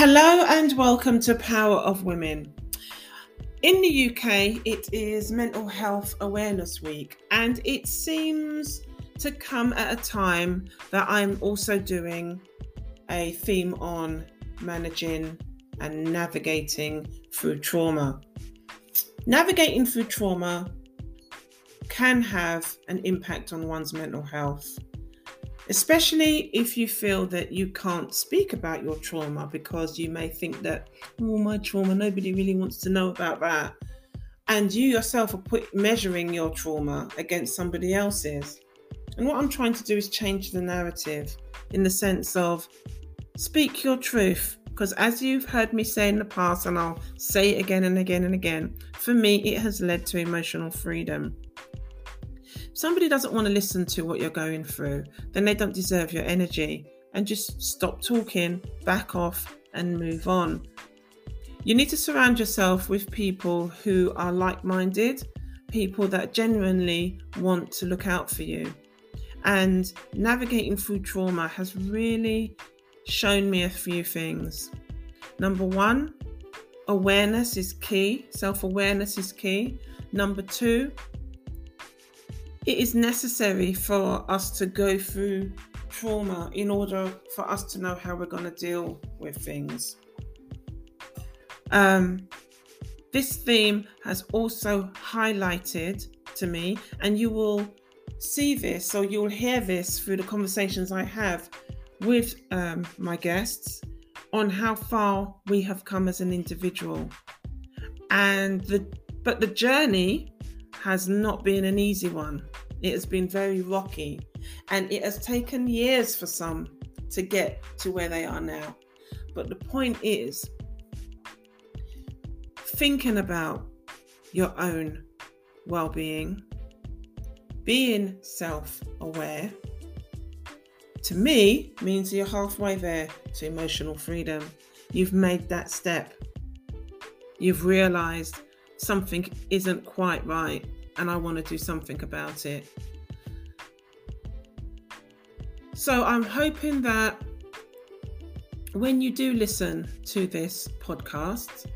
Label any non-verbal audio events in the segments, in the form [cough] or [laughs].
Hello and welcome to Power of Women. In the UK, it is Mental Health Awareness Week, and it seems to come at a time that I'm also doing a theme on managing and navigating through trauma. Navigating through trauma can have an impact on one's mental health especially if you feel that you can't speak about your trauma because you may think that, oh, my trauma, nobody really wants to know about that. And you yourself are put, measuring your trauma against somebody else's. And what I'm trying to do is change the narrative in the sense of speak your truth. Because as you've heard me say in the past, and I'll say it again and again and again, for me, it has led to emotional freedom somebody doesn't want to listen to what you're going through, then they don't deserve your energy. And just stop talking, back off, and move on. You need to surround yourself with people who are like minded, people that genuinely want to look out for you. And navigating through trauma has really shown me a few things. Number one, awareness is key, self awareness is key. Number two, it is necessary for us to go through trauma in order for us to know how we're going to deal with things. Um, this theme has also highlighted to me, and you will see this or you'll hear this through the conversations I have with um, my guests on how far we have come as an individual. And the but the journey has not been an easy one. It has been very rocky and it has taken years for some to get to where they are now. But the point is thinking about your own well being, being self aware, to me means you're halfway there to emotional freedom. You've made that step. You've realized something isn't quite right and I want to do something about it. So I'm hoping that when you do listen to this podcast,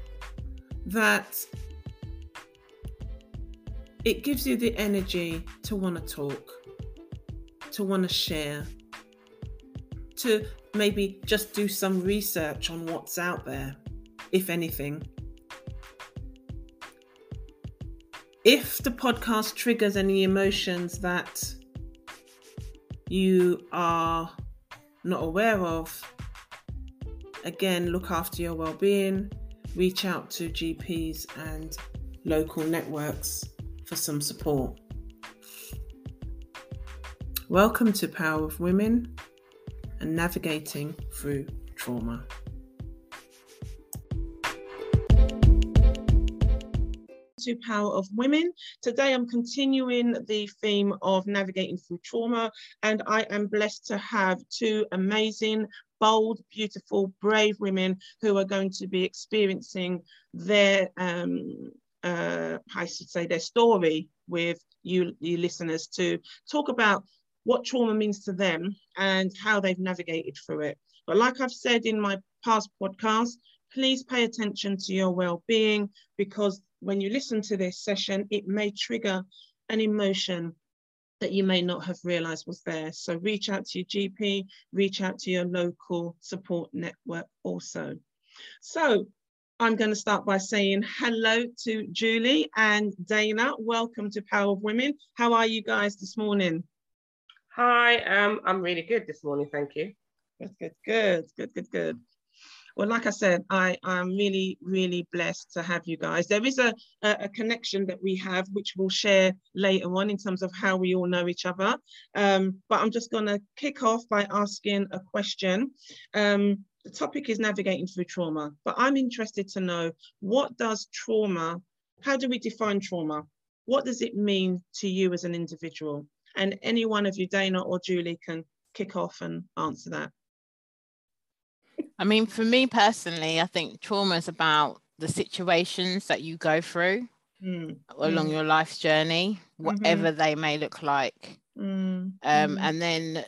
that it gives you the energy to want to talk, to want to share, to maybe just do some research on what's out there, if anything. If the podcast triggers any emotions that you are not aware of, again, look after your well-being, reach out to GPs and local networks for some support. Welcome to Power of Women and Navigating Through Trauma. Power of Women. Today I'm continuing the theme of navigating through trauma, and I am blessed to have two amazing, bold, beautiful, brave women who are going to be experiencing their, um, uh, I should say, their story with you, you listeners to talk about what trauma means to them and how they've navigated through it. But like I've said in my past podcast, please pay attention to your well-being because when you listen to this session, it may trigger an emotion that you may not have realized was there. So reach out to your GP, reach out to your local support network also. So I'm going to start by saying hello to Julie and Dayna. Welcome to Power of Women. How are you guys this morning? Hi, um, I'm really good this morning, thank you. Good, good, good, good, good, good well, like I said, I am really, really blessed to have you guys. There is a, a, connection that we have, which we'll share later on in terms of how we all know each other. Um, but I'm just going to kick off by asking a question. Um, the topic is navigating through trauma, but I'm interested to know what does trauma, how do we define trauma? What does it mean to you as an individual? And any one of you, Dayna or Julie, can kick off and answer that. I mean, for me personally, I think trauma is about the situations that you go through mm. along mm. your life's journey, whatever mm-hmm. they may look like. Mm. Um, mm. and then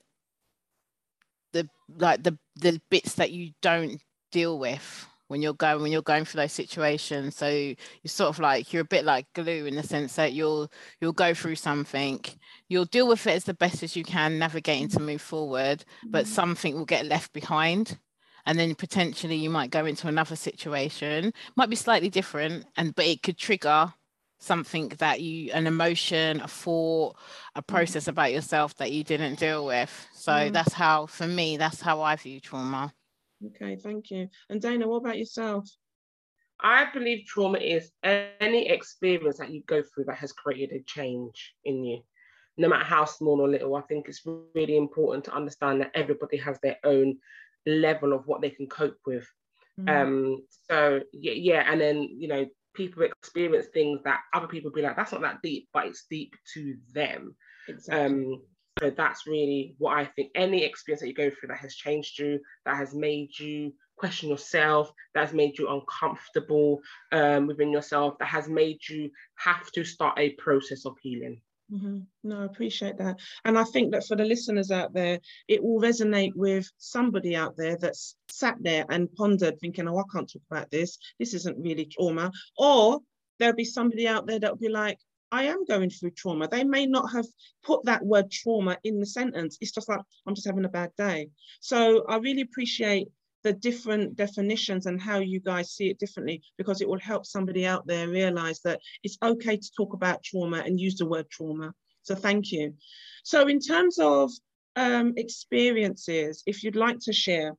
the like the the bits that you don't deal with when you're going when you're going through those situations so you're sort of like you're a bit like glue in the sense that you'll you'll go through something you'll deal with it as the best as you can navigating to move forward but mm-hmm. something will get left behind and then potentially you might go into another situation. Might be slightly different and but it could trigger something that you an emotion a thought a mm-hmm. process about yourself that you didn't deal with. So mm. that's how for me that's how i view trauma. Okay thank you. And dayna what about yourself? I believe trauma is any experience that you go through that has created a change in you. No matter how small or little i think it's really important to understand that everybody has their own level of what they can cope with mm. um so yeah, yeah and then you know people experience things that other people be like, that's not that deep, but it's deep to them. Exactly. Um, so that's really what I think. Any experience that you go through that has changed you, that has made you question yourself, that has made you uncomfortable um, within yourself, that has made you have to start a process of healing. Mm-hmm. No, I appreciate that. And I think that for the listeners out there, it will resonate with somebody out there that's sat there and pondered, thinking, oh, I can't talk about this. This isn't really trauma. Or there'll be somebody out there that'll be like, I am going through trauma. They may not have put that word trauma in the sentence. It's just like, I'm just having a bad day. So I really appreciate the different definitions and how you guys see it differently because it will help somebody out there realize that it's okay to talk about trauma and use the word trauma. So thank you. So in terms of um, experiences, if you'd like to share,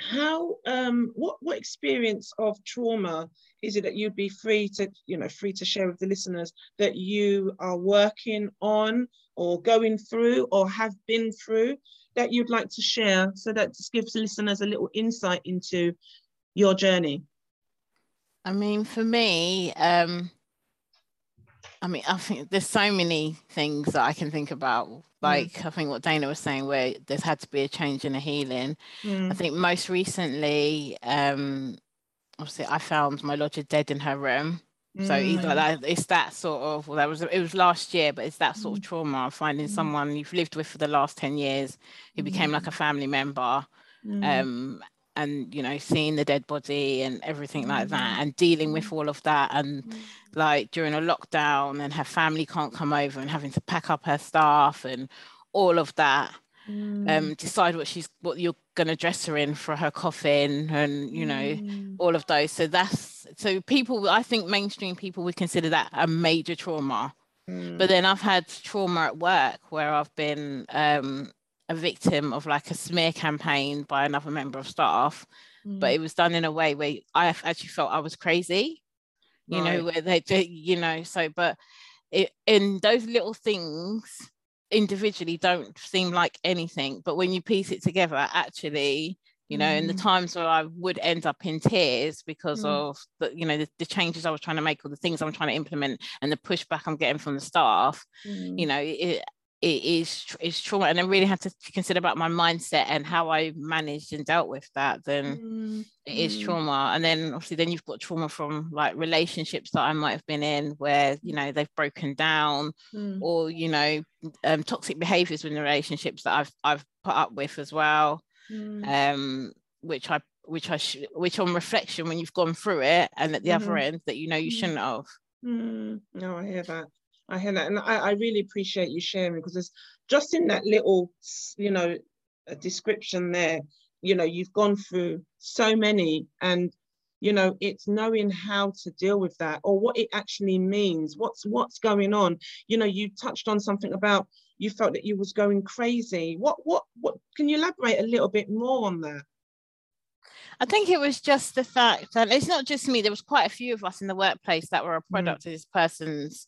how um, what what experience of trauma is it that you'd be free to you know free to share with the listeners that you are working on or going through or have been through that you'd like to share so that just gives listeners a little insight into your journey? I mean, for me, um, I mean, I think there's so many things that I can think about. Mm. Like mm. I think what Dayna was saying, where there's had to be a change in a healing. Mm. I think most recently, um, obviously, I found my lodger dead in her room. So mm. like that, it's that sort of well, that was it was last year, but it's that sort of mm. trauma of finding mm. someone you've lived with for the last 10 years who became like a family member. Um, and you know, seeing the dead body and everything like that, and dealing with all of that, and like during a lockdown, and her family can't come over, and having to pack up her stuff and all of that. Mm. um, decide what she's what you're going to dress her in for her coffin and you know mm. all of those so that's so people i think mainstream people would consider that a major trauma mm. but then i've had trauma at work where i've been um, a victim of like a smear campaign by another member of staff but mm. it was done in a way where i actually felt i was crazy you right. know where they you know so but it, in those little things individually don't seem like anything but when you piece it together actually you know mm. in the times where i would end up in tears because mm. of the you know the, the, changes i was trying to make or the things i'm trying to implement and the pushback i'm getting from the staff mm. you know it, it is is trauma and I really had to consider about my mindset and how I managed and dealt with that then mm. it is mm. trauma and then obviously then you've got trauma from like relationships that I might have been in where you know they've broken down mm. or you know um, toxic behaviors in the relationships that I've I've put up with as well mm. um which I which I sh- which on reflection when you've gone through it and at the mm-hmm. other end that you know you mm. shouldn't have mm. no I hear that I hear that, and I, I really appreciate you sharing because it's just in that little, you know, description there. You know, you've gone through so many, and you know, it's knowing how to deal with that or what it actually means. What's what's going on? You know, you touched on something about you felt that you was going crazy. What what what? Can you elaborate a little bit more on that? I think it was just the fact that it's not just me. There was quite a few of us in the workplace that were a mm. product mm. of this person's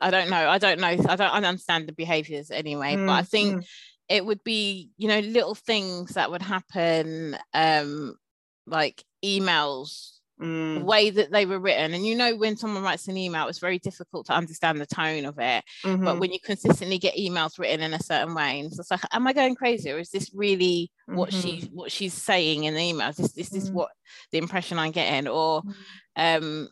I don't know. I don't know. I don't, I don't understand the behaviors anyway, mm, but I think mm. it would be, you know, little things that would happen, um, like emails, mm. the way that they were written. And you know, when someone writes an email, it's very difficult to understand the tone of it. Mm-hmm. But when you consistently get emails written in a certain way, and it's like, am I going crazy, or is this really what mm-hmm. she what she's saying in the email? Is this, is this mm. what the impression I'm getting? Or mm. um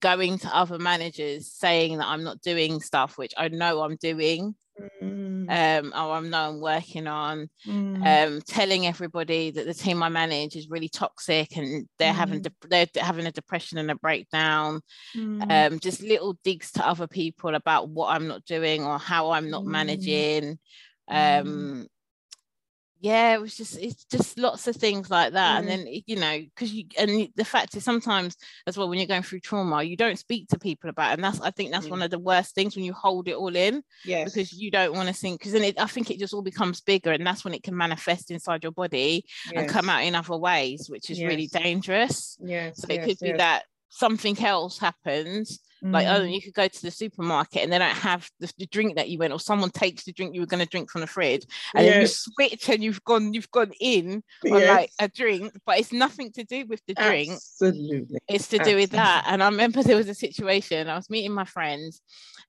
going to other managers saying that I'm not doing stuff which I know I'm doing mm. um, oh, I know I'm working on, mm. um, telling everybody that the team I manage is really toxic and they're mm. having de- they're having a depression and a breakdown. Mm. Um, just little digs to other people about what I'm not doing or how I'm not mm. managing. Mm. Um, yeah it was just it's just lots of things like that mm. and then you know because you and the fact is sometimes as well when you're going through trauma you don't speak to people about it and that's i think that's mm. one of the worst things when you hold it all in yeah because you don't want to think because then it, i think it just all becomes bigger and that's when it can manifest inside your body yes. and come out in other ways which is yes. really dangerous yeah so it could be that something else happens Mm. Like, oh, mm. you could go to the supermarket and they don't have the, the, drink that you went, or someone takes the drink you were going to drink from the fridge, and yes. then you switch and you've gone, you've gone in on yes. like a drink, but it's nothing to do with the drink. Absolutely, it's to Absolutely. do with that. And I remember there was a situation. I was meeting my friends,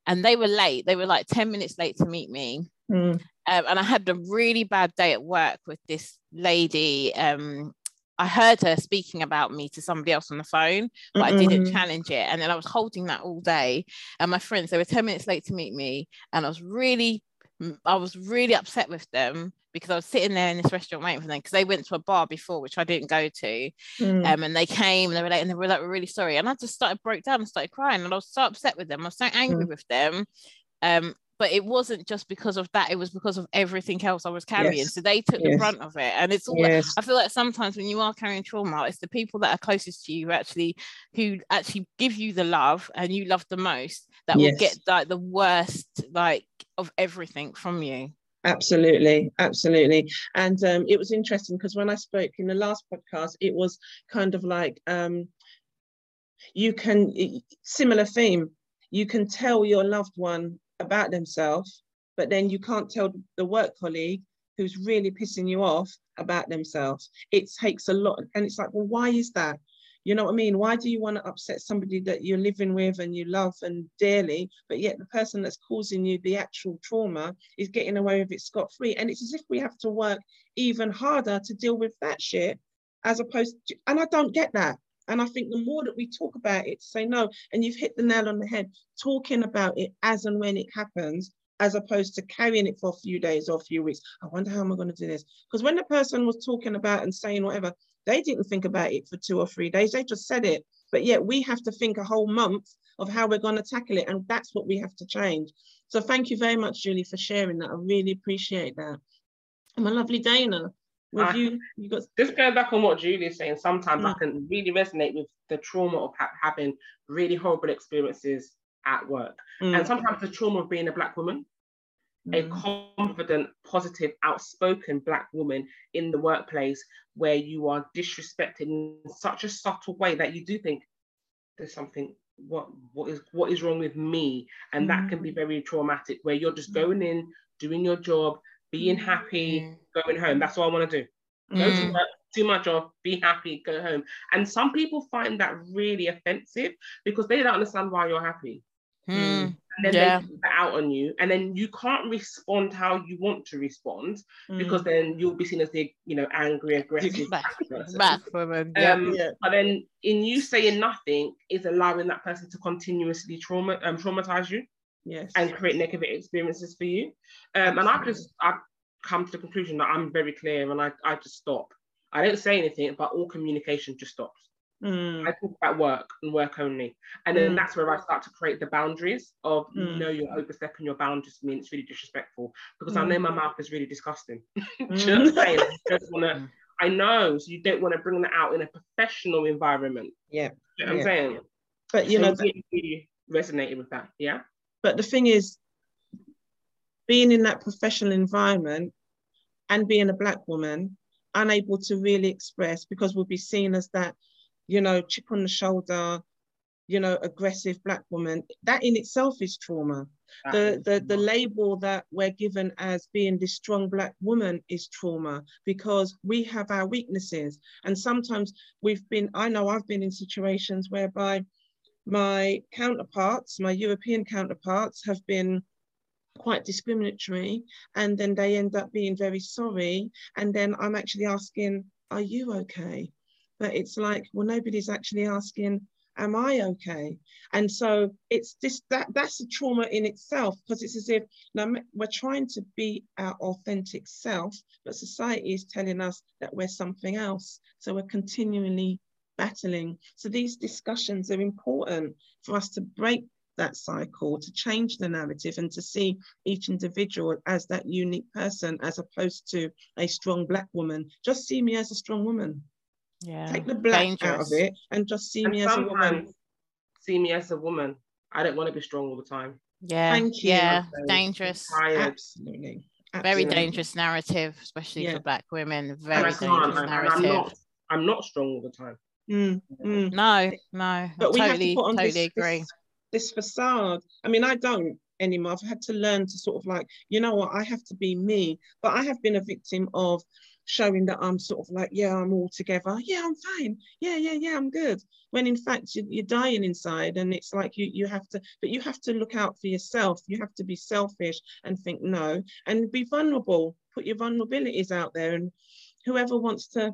and they were late. They were like ten minutes late to meet me. Mm. Um, and I had a really bad day at work with this lady um, I heard her speaking about me to somebody else on the phone, but Mm-mm. I didn't challenge it. And then I was holding that all day. And my friends, they were 10 minutes late to meet me. And I was really, I was really upset with them because I was sitting there in this restaurant waiting for them because they went to a bar before, which I didn't go to. Mm. Um, and they came and they were late and they were like, we're really sorry. And I just started broke down and started crying. And I was so upset with them. I was so angry mm. with them. Um, but it wasn't just because of that it was because of everything else i was carrying yes. so they took yes. the brunt of it and it's all yes. i feel like sometimes when you are carrying trauma it's the people that are closest to you who actually who actually give you the love and you love the most that will get like the worst like of everything from you absolutely absolutely and um, it was interesting because when i spoke in the last podcast it was kind of like um, you can similar theme you can tell your loved one about themselves, but then you can't tell the work colleague who's really pissing you off about themselves. It takes a lot. And it's like, well, why is that? You know what I mean? Why do you want to upset somebody that you're living with and you love and dearly, but yet the person that's causing you the actual trauma is getting away with it scot free? And it's as if we have to work even harder to deal with that shit as opposed to, and I don't get that. And I think the more that we talk about it, say no, and you've hit the nail on the head, talking about it as and when it happens, as opposed to carrying it for a few days or a few weeks. I wonder how am I going to do this? Because when the person was talking about and saying whatever, they didn't think about it for two or three days. They just said it. But yet we have to think a whole month of how we're going to tackle it. And that's what we have to change. So thank you very much, Julie, for sharing that. I really appreciate that. And my lovely Dayna, with you, you got just going back on what Julie is saying. Sometimes mm. I can really resonate with the trauma of ha- having really horrible experiences at work, mm. and sometimes the trauma of being a black woman, mm. a confident, positive, outspoken black woman in the workplace, where you are disrespected in such a subtle way that you do think there's something what what is what is wrong with me and that can be mm. very traumatic where you're just going mm. in doing your job being happy, mm. going home. That's all I want to do. Go mm. to work, do my job, be happy, go home. And some people find that really offensive because they don't understand why you're happy. Mm. And then yeah. they put that out on you, and then you can't respond how you want to respond mm. because then you'll be seen as the you know angry, aggressive back woman. Yeah. Um, yeah. But then in you saying nothing is allowing that person to continuously trauma um, traumatize you yes. and create negative experiences for you. Um, and I've just I've come to the conclusion that I'm very clear and I, I just stop. I don't say anything, but all communication just stops. Mm. I talk about work and work only. And then mm. that's where I start to create the boundaries of mm. you know you're overstepping your boundaries to me it's really disrespectful because I know mm. my mouth is really disgusting. [laughs] just mm. saying, I just wanna mm. I know so you don't want to bring that out in a professional environment. Yeah. You know yeah. I'm saying? But you so know really, really resonated with that. Yeah. But the thing is, being in that professional environment and being a black woman, unable to really express because we'll be seen as that, you know, chip on the shoulder, you know, aggressive black woman. That in itself is trauma. the, the the label that we're given as being this strong black woman is trauma because we have our weaknesses. And sometimes we've been, I know I've been in situations whereby my counterparts, my European counterparts, have been quite discriminatory, and then they end up being very sorry. And then I'm actually asking, Are you okay? But it's like, well, nobody's actually asking, am I okay? And so it's this that that's a trauma in itself because it's as if we're trying to be our authentic self, but society is telling us that we're something else. So we're continually battling. So these discussions are important for us to break that cycle, to change the narrative and to see each individual as that unique person as opposed to a strong black woman. Just see me as a strong woman. Yeah. Take the black Dangerous. out of it and just see and me as a woman. See me as a woman. I don't want to be strong all the time. Yeah. Thank you. Yeah. Dangerous. Absolutely. Absolutely. Very dangerous narrative, especially yeah. for black women. Very dangerous narrative. I'm not, I'm not strong all the time. Mm, mm. No, no. But we totally, have to put on totally this, agree. This, this facade. I mean, I don't anymore. I've had to learn to sort of like, you know what, I have to be me. But I have been a victim of showing that I'm sort of like, yeah, I'm all together. Yeah, I'm fine. Yeah, yeah, yeah, I'm good. When in fact you're dying inside, and it's like you you have to, but you have to look out for yourself. You have to be selfish and think no, and be vulnerable. Put your vulnerabilities out there, and whoever wants to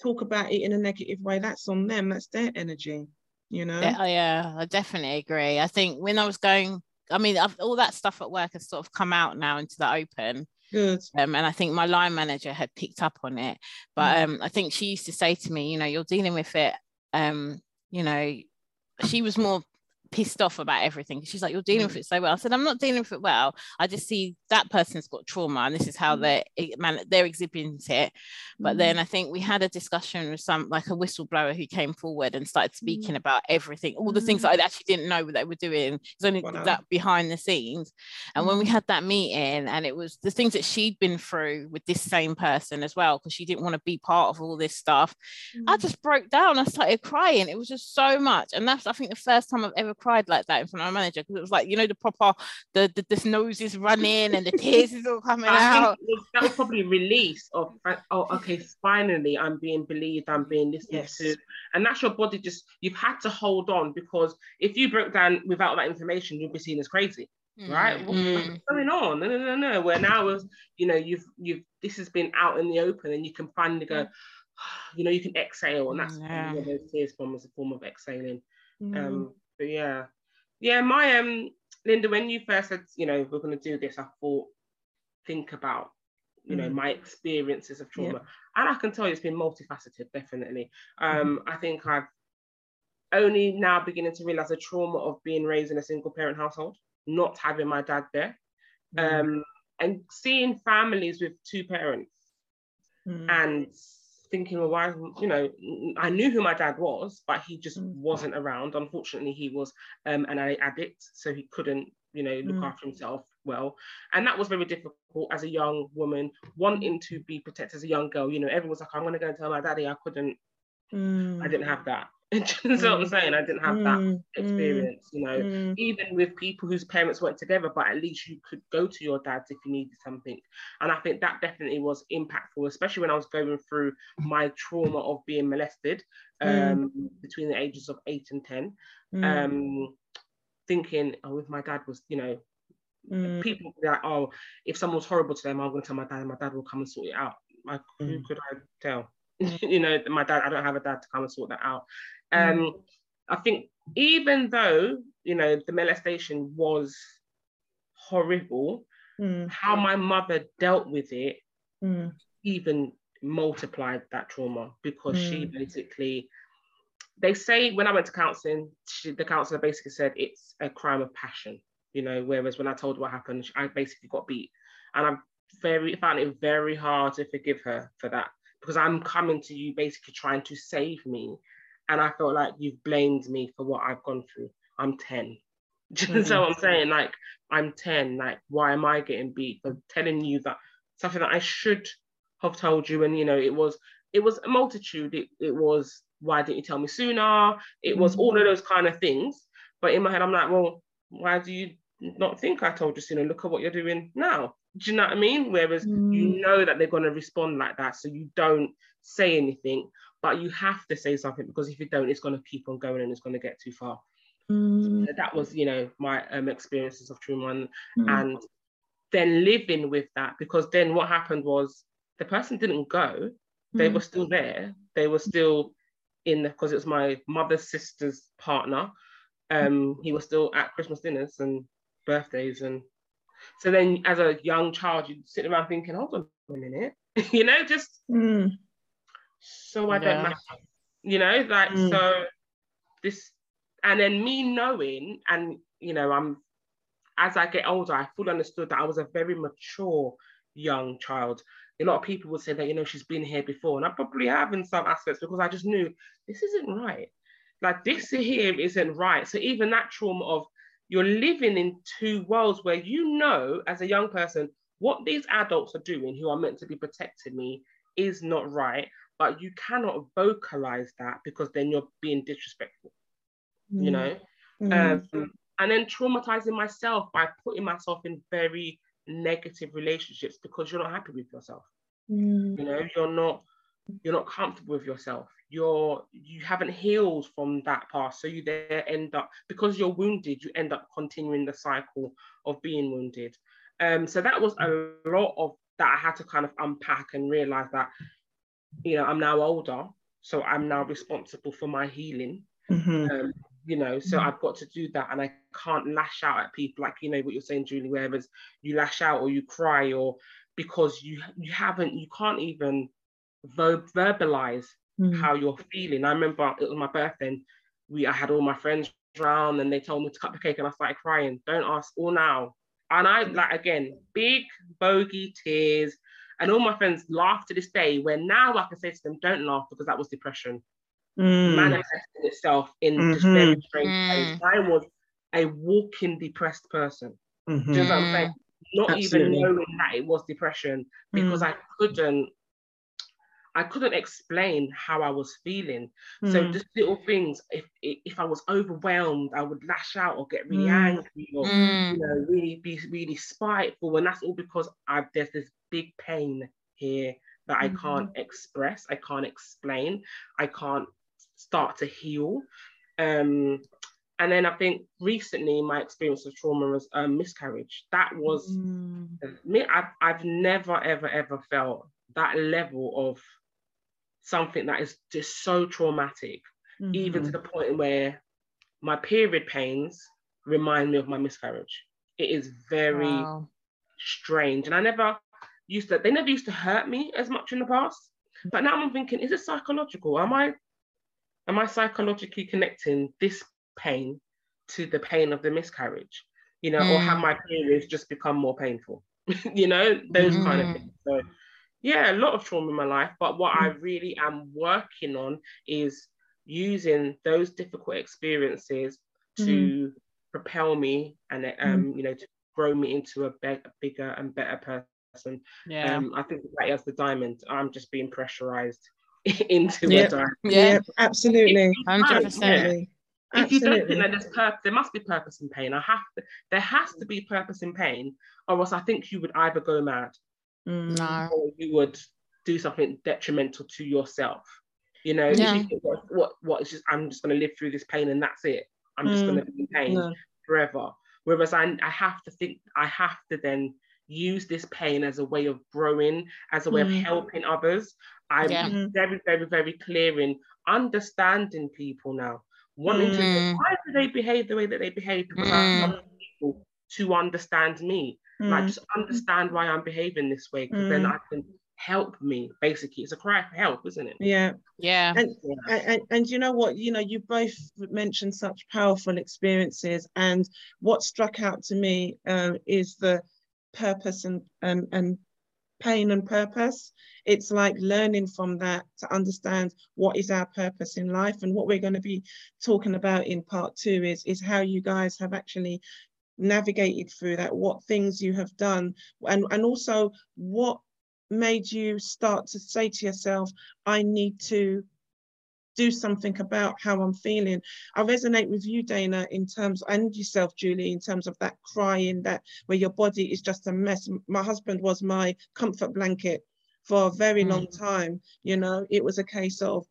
talk about it in a negative way, that's on them. That's their energy. You know. Yeah, yeah I definitely agree. I think when I was going, I mean, I've, all that stuff at work has sort of come out now into the open Good. Um, and I think my line manager had picked up on it. But mm. um, I think she used to say to me, you know, you're dealing with it. Um, you know, she was more pissed off about everything. She's like, You're dealing with mm. it so well. I said, I'm not dealing with it well. I just see that person's got trauma and this is how mm. they're man, they're exhibiting it. But then mm. I think we had a discussion with some like a whistleblower who came forward and started speaking about everything, all the things that I actually didn't know they were doing. It's only wow. that behind the scenes. And when we had that meeting, and it was the things that she'd been through with this same person as well, because she didn't want to be part of all this stuff. I just broke down. I started crying. It was just so much. And that's I think the first time I've ever cried like that in front of my manager because it was like you know the proper the the, the nose is running and the tears is all coming out. that was probably release of oh okay finally I'm being believed I'm being listened yes. to and that's your body just you've had to hold on because if you broke down without that information you'd be seen as crazy right mm. what's going on no no no no where now is you know you've you've this has been out in the open and you can finally go [sighs] you know you can exhale and that's yeah. one of those tears from as a form of exhaling mm. um but yeah yeah, my um Linda, when you first said, you know, we're gonna do this, I thought, think about, you know, mm. my experiences of trauma. And I can tell you it's been multifaceted, definitely. Um, mm. I think I've only now beginning to realize the trauma of being raised in a single parent household, not having my dad there. Mm. Um, and seeing families with two parents mm. and thinking, well, why, you know, I knew who my dad was, but he just mm. wasn't around. Unfortunately, he was um, an addict, so he couldn't, you know, look mm. after himself well. And that was very difficult as a young woman, wanting to be protected as a young girl. You know, everyone's like, I'm going to go and tell my daddy I couldn't, mm. I didn't have that. [laughs] you know mm. what I'm mm. saying? I didn't have mm. that mm. experience, you know, mm. even with people whose parents weren't together, but at least you could go to your dads if you needed something. And I think that definitely was impactful, especially when I was going through my trauma of being molested mm. um, between the ages of eight and 10. Um, thinking, oh, if my dad was, you know, Mm. People be like, oh, if someone's horrible to them, I'm going to tell my dad, and my dad will come and sort it out. Like, mm. who could I tell? [laughs] you know, my dad, I don't have a dad to come and sort that out. Um, mm. I think even though you know the molestation was horrible, mm. how my mother dealt with it mm. even multiplied that trauma because she mm. basically they say when I went to counselling, the counsellor basically said it's a crime of passion, you know. Whereas when I told what happened, I basically got beat, and I very found it very hard to forgive her for that because I'm coming to you basically trying to save me and I felt like you've blamed me for what I've gone through. I'm 10. [laughs] Mm-hmm. so I'm saying, like, I'm 10. Like, why am I getting beat for telling you that something that I should have told you? And you know, it was it was a multitude. It, it was why didn't you tell me sooner? It was all of mm-hmm. those kind of things. But in my head, I'm like, well, why do you not think I told you sooner? Look at what you're doing now. Do you know what I mean? Whereas mm. you know that they're going to respond like that, so you don't say anything but you have to say something because if you don't, it's going to keep on going and it's going to get too far. Mm. So that was, you know, my um, experiences of trauma and, mm. and then living with that because then what happened was the person didn't go, they mm. were still there, they were still in because it was my mother's sister's partner. Um, he was still at Christmas dinners and birthdays, and so then as a young child, you sit around thinking, hold on a minute, [laughs] you know, just mm. so I don't matter, you know, like mm. so this, and then me knowing, and you know, I'm as I get older, I fully understood that I was a very mature young child a lot of people would say that, you know, she's been here before. And I probably have in some aspects because I just knew this isn't right. Like this here isn't right. So even that trauma of you're living in two worlds where you know as a young person what these adults are doing who are meant to be protecting me is not right. But you cannot vocalize that because then you're being disrespectful. Mm. You know? Mm. Um, and then traumatizing myself by putting myself in very negative relationships because you're not happy with yourself. Mm. You know, you're not you're not comfortable with yourself. You're you haven't healed from that past. So you there end up because you're wounded, you end up continuing the cycle of being wounded. Um, so that was a lot of that I had to kind of unpack and realize that, you know, I'm now older, so I'm now responsible for my healing. Mm-hmm. Um, you know so mm-hmm. i've got to do that and i can't lash out at people like you know what you're saying julie whereas you lash out or you cry or because you you haven't you can't even ver- verbalize mm. how you're feeling i remember it was my birthday and we i had all my friends around and they told me to cut the cake and i started crying don't ask all now and i like again big bogey tears and all my friends laugh to this day where now i can say to them don't laugh because that was depression mm. manifesting itself in mm-hmm. just very strange ways. Mm. I was a walking depressed person. Mm-hmm. Do you know what I'm saying? Not Absolutely. even knowing that it was depression because mm. I couldn't I couldn't explain how I was feeling. Mm. So just little things. If if I was overwhelmed, I would lash out or get really mm. angry or mm. you know really be really spiteful, and that's all because I there's this big pain here that I can't mm-hmm. express, I can't explain, I can't start to heal. Um, and then I think recently my experience of trauma was a um, miscarriage. That was mm. me. I've, I've never ever ever felt that level of something that is just so traumatic, mm-hmm. even to the point where my period pains remind me of my miscarriage. It is very wow. strange, and I never used to. They never used to hurt me as much in the past. But now I'm thinking, is it psychological? Am I am I psychologically connecting this pain to the pain of the miscarriage? You know, mm. or have mm. my periods just become more painful? [laughs] you know, those mm. kind of mm. things. So yeah, a lot of trauma in my life, but what I mm. really am working on is using those difficult experiences to mm. propel me and um, you know, to grow me into a, be- a bigger and better person. Yeah. Um, I think that as the diamond, I'm just being pressurized [laughs] into yep. a Yeah, absolutely. Hundred percent. If you don't think that there's purpose, there must be purpose in pain. I have to. There has to be purpose in pain, or else I think you would either go mad, mm. No. or you would do something detrimental to yourself. You know, yeah. you think, what, what, what is just? I'm just going to live through this pain, and that's it. I'm just mm. going to be in pain forever. Whereas I, I have to think. I have to then use this pain as a way of growing, as a way mm. of helping others. I'm yeah. Very, very, very clear in understanding people now. Wanting mm. to why do they behave the way that they behave? Because mm. I want people to understand me. Mm. Like just understand why I'm behaving this way, because then mm. I can help me basically it's a cry for help isn't it yeah yeah and, yeah. and, and you know what you know you both mentioned such powerful experiences and what struck out to me uh, is the purpose and, and, and pain and purpose. It's like learning from that to understand what is our purpose in life. And what we're going to be talking about in part two is, is how you guys have actually navigated through that, what things you have done, and, and also what made you start to say to yourself, I need to do something about how I'm feeling. I resonate with you, Dayna, in terms, and yourself, Julie, in terms of that crying, that where your body is just a mess. My husband was my comfort blanket for a very mm. long time. You know, it was a case of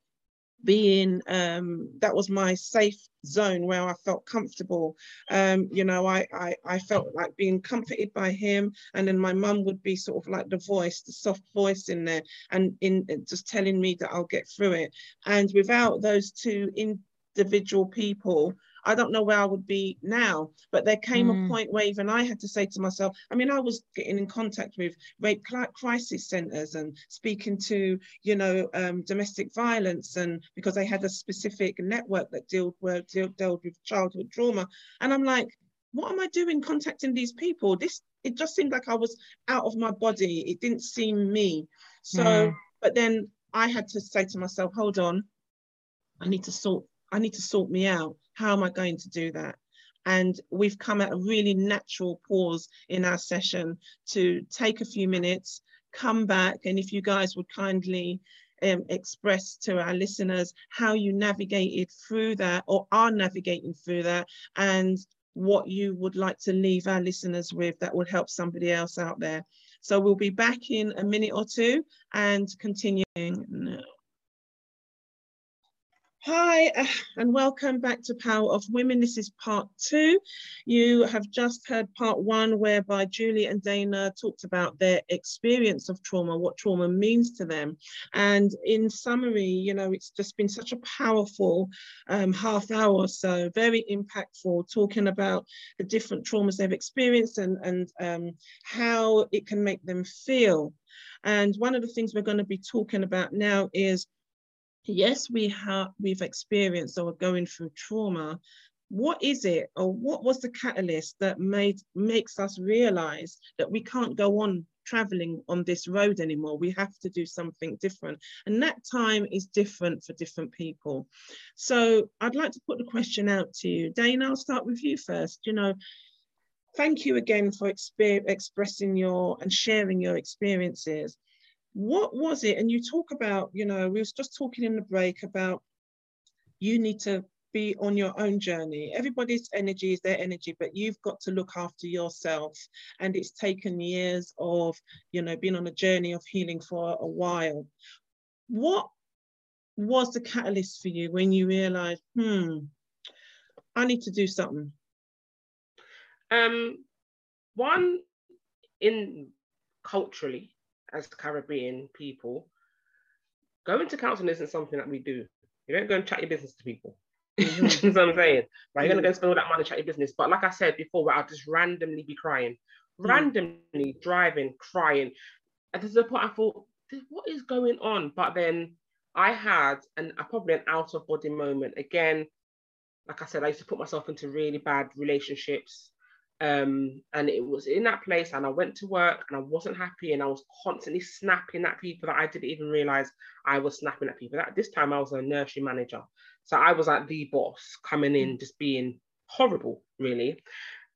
being um that was my safe zone where I felt comfortable. Um, you know, I, I I felt like being comforted by him, and then my mum would be sort of like the voice, the soft voice in there, and in just telling me that I'll get through it. And without those two individual people I don't know where I would be now. But there came mm. a hmm. point where even I had to say to myself, I mean, I was getting in contact with rape crisis centers and speaking to, you know, um, domestic violence, and because they had a specific network that dealt, were, dealt, dealt with childhood trauma. And I'm like, what am I doing contacting these people? This it just seemed like I was out of my body. It didn't seem me. So, mm. but then I had to say to myself, hold on, I need to sort I need to sort me out. How am I going to do that? And we've come at a really natural pause in our session to take a few minutes, come back, and if you guys would kindly um, express to our listeners how you navigated through that or are navigating through that and what you would like to leave our listeners with that would help somebody else out there. So we'll be back in a minute or two and continuing now. Hi, uh, and welcome back to Power of Women. This is part two. You have just heard part one, whereby Julie and Dayna talked about their experience of trauma, what trauma means to them. And in summary, you know, it's just been such a powerful um, half hour or so, very impactful, talking about the different traumas they've experienced and, and um, how it can make them feel. And one of the things we're going to be talking about now is yes, we have we've experienced or going through trauma. What is it, or what was the catalyst that made makes us realize that we can't go on traveling on this road anymore? We have to do something different, and that time is different for different people. So I'd like to put the question out to you, Dayna. I'll start with you first. You know, thank you again for exp- expressing your and sharing your experiences what was it? And you talk about you know we was just talking in the break about you need to be on your own journey. Everybody's energy is their energy but you've got to look after yourself. And it's taken years of you know being on a journey of healing for a while. What was the catalyst for you when you realized hmm i need to do something? Um one in culturally as Caribbean people, going to counseling isn't something that we do. You don't go and chat your business to people. Mm-hmm. [laughs] you know what I'm saying? Right, you're gonna go spend all that money chat your business. But like I said before, where I'll just randomly be crying, mm-hmm. randomly driving, crying. And there's a point I thought, what is going on? But then I had an a, probably an out of body moment. Again, like I said, I used to put myself into really bad relationships. Um, and it was in that place, and I went to work and I wasn't happy, and I was constantly snapping at people that I didn't even realize I was snapping at people. That this time I was a nursery manager, so I was like the boss coming in, just being horrible, really.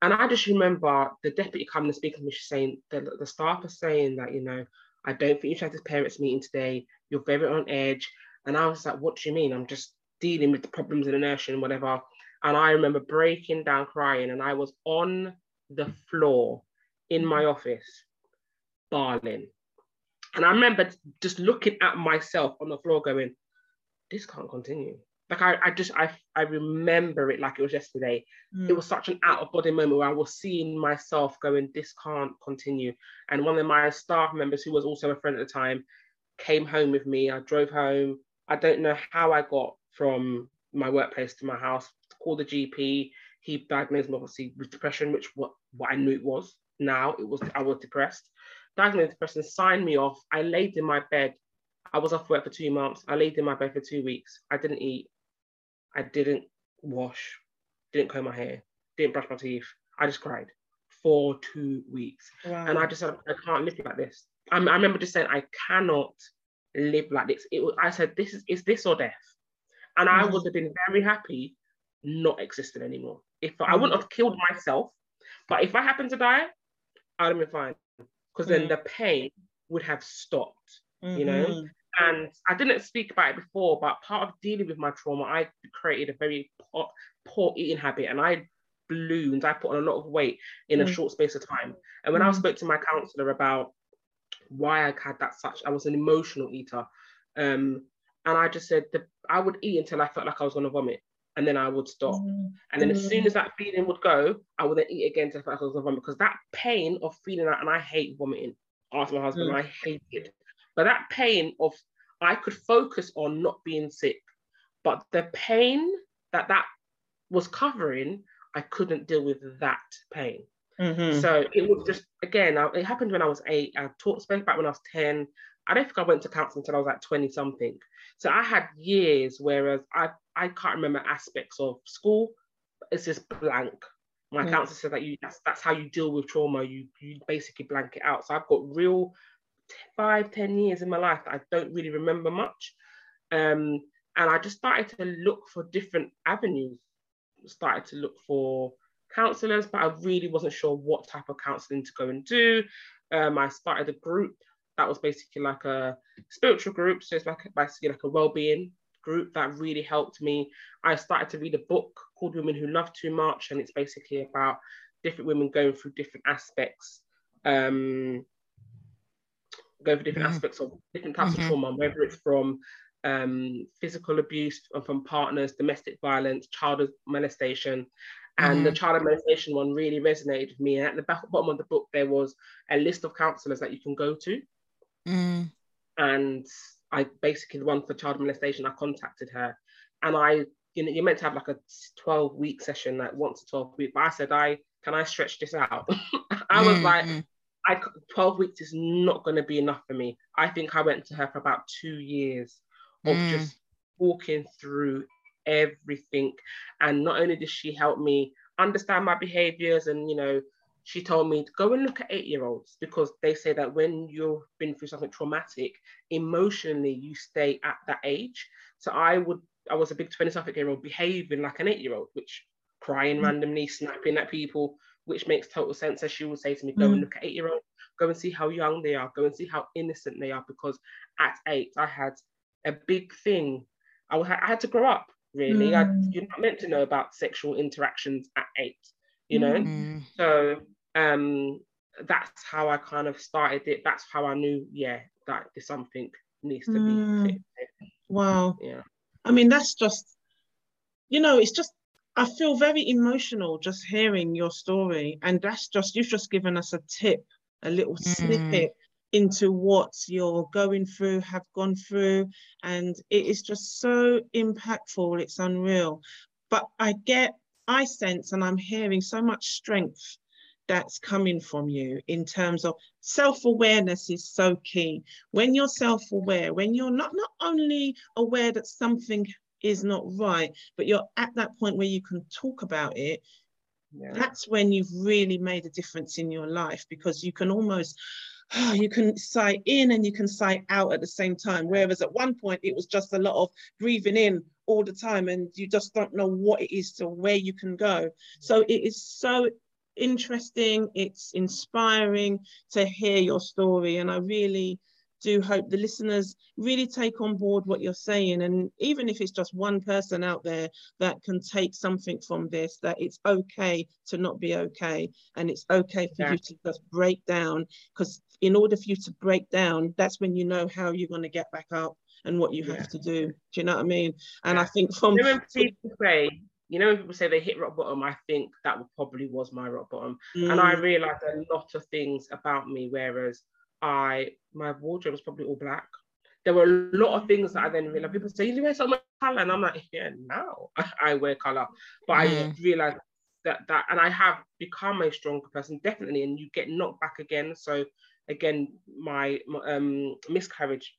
And I just remember the deputy coming and speaking to me, saying the, the staff are saying that you know I don't think you should have this parents meeting today. You're very on edge, and I was like, what do you mean? I'm just dealing with the problems in the nursery and whatever. And I remember breaking down crying, and I was on the floor in my office, bawling. And I remember just looking at myself on the floor, going, "This can't continue." Like I, I just, I, I remember it like it was yesterday. Mm. It was such an out of body moment where I was seeing myself going, "This can't continue." And one of my staff members, who was also a friend at the time, came home with me. I drove home. I don't know how I got from my workplace to my house called the GP. He diagnosed me obviously with depression, which what, what I knew it was. Now it was I was depressed. Diagnosed depression, signed me off. I laid in my bed. I was off work for two months. I laid in my bed for two weeks. I didn't eat. I didn't wash. Didn't comb my hair. Didn't brush my teeth. I just cried for two weeks. Wow. And I just said, I can't live like this. I, I remember just saying, I cannot live like this. It was, I said, this is, is this or death? And I mm-hmm. would have been very happy not existed anymore. If I wouldn't have killed myself, but if I happened to die, I'd have been fine because then mm. the pain would have stopped, mm-hmm. you know. Mm-hmm. And I didn't speak about it before, but part of dealing with my trauma, I created a very poor, poor eating habit, and I ballooned. I put on a lot of weight in a mm. short space of time. And when mm. I spoke to my counselor about why I had that such, I was an emotional eater. Um, and I just said the, I would eat until I felt like I was going to vomit, and then I would stop. Mm-hmm. And then as soon as that feeling would go, I would then eat again until I felt like I was going to vomit because that pain of feeling that, and I hate vomiting. Ask my husband, mm. I hate it. But that pain of I could focus on not being sick, but the pain that that was covering, I couldn't deal with that pain. Mm-hmm. So it was just again, it happened when I was eight. I taught spoke back when I was ten. I don't think I went to counseling until I was like 20 something. So I had years, whereas I, I can't remember aspects of school. It's just blank. My mm. counselor said that you that's, that's how you deal with trauma. You you basically blank it out. So I've got real five, ten years in my life that I don't really remember much. Um, and I just started to look for different avenues. Started to look for counselors, but I really wasn't sure what type of counseling to go and do. Um, I started a group that was basically like a spiritual group. So it's like basically like a well-being group that really helped me. I started to read a book called Women Who Love Too Much, and it's basically about different women going through different aspects, um, going through different mm-hmm. aspects of different types mm-hmm. of trauma, whether it's from um, physical abuse from partners, domestic violence, child molestation. And mm. the child molestation one really resonated with me. And at the back, bottom of the book, there was a list of counselors that you can go to. Mm. And I basically, the one for child molestation, I contacted her and I, you know, you're meant to have like a 12 week session, like once a 12 week. But I said, I can I stretch this out? [laughs] I was mm. like, I 12 weeks is not going to be enough for me. I think I went to her for about two years of mm. just walking through everything. And not only did she help me understand my behaviors and, you know, she told me to go and look at eight year olds because they say that when you've been through something traumatic, emotionally you stay at that age. So I would, I was a big 20 something year old behaving like an eight year old, which crying mm. randomly, snapping at people, which makes total sense. As she would say to me, go mm. and look at eight year olds, go and see how young they are, go and see how innocent they are. Because at eight, I had a big thing. I, I had to grow up, really. Mm. I, you're not meant to know about sexual interactions at eight, you know? Mm. So um, that's how I kind of started it. That's how I knew, yeah, that there's something needs to mm. be fixed. Wow. Yeah. I mean, that's just, you know, it's just, I feel very emotional just hearing your story. And that's just, you've just given us a tip, a little mm. snippet into what you're going through, have gone through. And it is just so impactful. It's unreal. But I get, I sense, and I'm hearing so much strength that's coming from you in terms of self-awareness is so key. When you're self-aware when you're not not only aware that something is not right but you're at that point where you can talk about it yeah. that's when you've really made a difference in your life because you can almost [sighs] you can sigh in and you can sigh out at the same time. Whereas at one point it was just a lot of breathing in all the time and you just don't know what it is to where you can go. So it is so interesting, it's inspiring to hear your story. And I really do hope the listeners really take on board what you're saying. And even if it's just one person out there that can take something from this, that it's okay to not be okay. And it's okay for yeah. you to just break down. Because in order for you to break down, that's when you know how you're going to get back up and what you yeah. have to do. Do you know what I mean? And yeah. I think from say you know, when people say they hit rock bottom, I think that probably was my rock bottom. Mm. And I mm. realized a lot of things about me, whereas I, my wardrobe was probably all black. There were a lot of things that I then realized. People say, you wear so much color. And I'm like, yeah, now [laughs] I wear color. But mm. I realized that, that, and I have become a stronger person, definitely. And you get knocked back again. So again, my, my um, miscarriage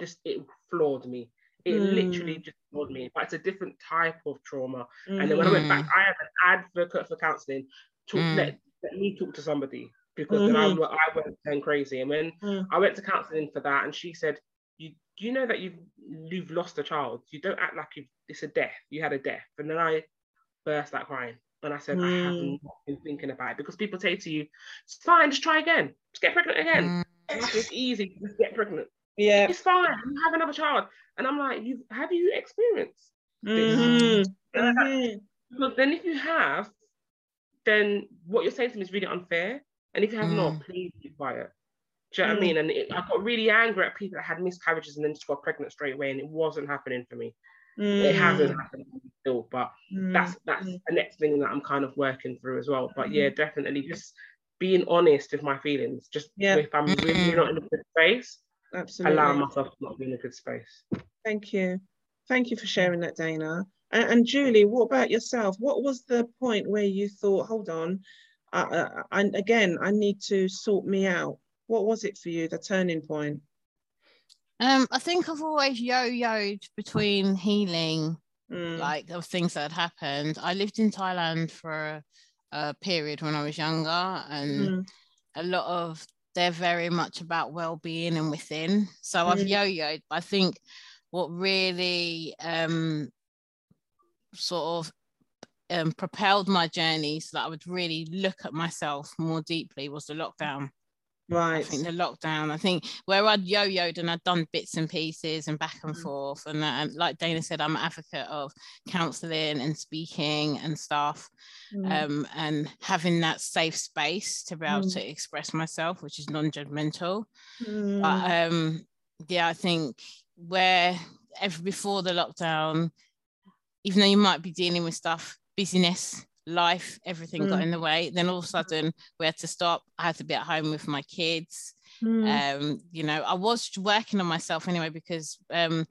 just, it floored me it mm. literally just told me, but it's a different type of trauma. Mm. And then when I went back, mm. I have an advocate for counselling. Talk, mm. let, let me talk to somebody because mm-hmm. then I. I went going crazy. And when mm. I went to counselling for that, and she said, "You you know that you've you've lost a child. You don't act like you it's a death. You had a death." And then I burst out crying. And I said, I haven't mm. been thinking about it because people say to you, it's fine, just try again. Just get pregnant again. It's easy, just get pregnant. Yeah. It's fine. You have another child. And I'm like, you have you experienced mm-hmm. mm-hmm. then if you have, then what you're saying to me is really unfair. And if you have mm. not, please be quiet. Do you know mm. what I mm. mean? And it, I got really angry at people that had miscarriages and then just got pregnant straight away, and it wasn't happening for me. Mm. It hasn't happened still, but mm. that's that's mm. the next thing that I'm kind of working through as well. But yeah, mm. definitely just being honest with my feelings. Just yeah. if I'm really not in a good space, absolutely allow myself to not be in a good space. Thank you, thank you for sharing that, Dayna. And, and Julie, what about yourself? What was the point where you thought, hold on, uh, and again, I need to sort me out? What was it for you, the turning point? Um, I think I've always yo-yoed between healing, mm. like of things that had happened. I lived in Thailand for a, a period when I was younger, and mm. a lot of they're very much about well-being and within. So mm. I've yo-yoed. I think what really um, sort of um, propelled my journey so that I would really look at myself more deeply was the lockdown. Right. I think the lockdown. I think where I'd yo-yoed and I'd done bits and pieces and back and mm. forth, and, uh, like Dayna said, I'm an advocate of counselling and speaking and stuff, mm. um, and having that safe space to be able mm. to express myself, which is non-judgmental. Mm. But um, yeah, I think where every before the lockdown, even though you might be dealing with stuff, busyness, life, everything mm. got in the way. Then all of a sudden we had to stop. I had to be at home with my kids. Mm. Um, you know, I was working on myself anyway because um,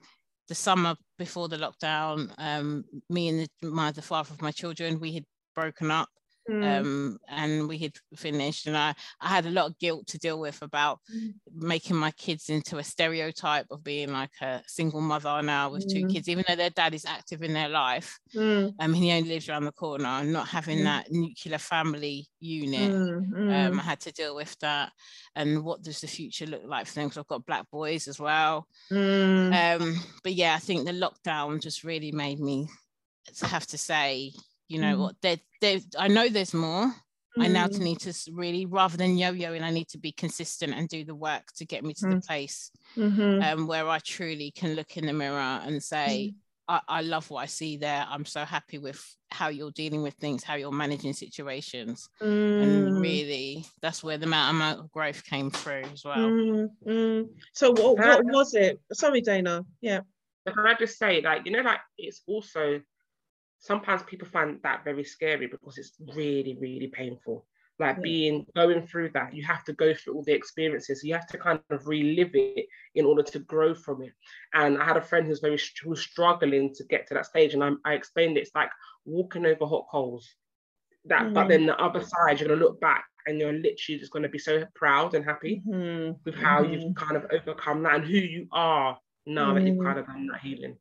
the summer before the lockdown, um, me and the, my the father of my children, we had broken up Mm. Um, and we had finished, and I, I had a lot of guilt to deal with about mm. making my kids into a stereotype of being like a single mother now with mm. two kids, even though their dad is active in their life. Mm. Um, he only lives around the corner, and not having mm. that nuclear family unit. Mm, um, I had to deal with that, and what does the future look like for them? Because I've got black boys as well. Um, but yeah, I think the lockdown just really made me have to say you know mm. what there, there i know there's more mm. i now mm. need to really rather than yo-yoing i need to be consistent and do the work to get me to mm. the place mm-hmm. um, where i truly can look in the mirror and say mm. I, I love what i see there i'm so happy with how you're dealing with things how you're managing situations and mm. really that's where the amount of growth came through as well so what, what was it sorry dayna yeah can I just say, like, you know, like it's also sometimes people find that very scary because it's really, really painful. Like yeah. being going through that, you have to go through all the experiences. You have to kind of relive it in order to grow from it. And I had a friend who's very who was struggling to get to that stage, and I, I explained it, it's like walking over hot coals. That, mm-hmm. but then the other side, you're gonna look back and you're literally just gonna be so proud and happy mm-hmm. with how mm-hmm. you've kind of overcome that and who you are now that you've mm-hmm. kind of done that healing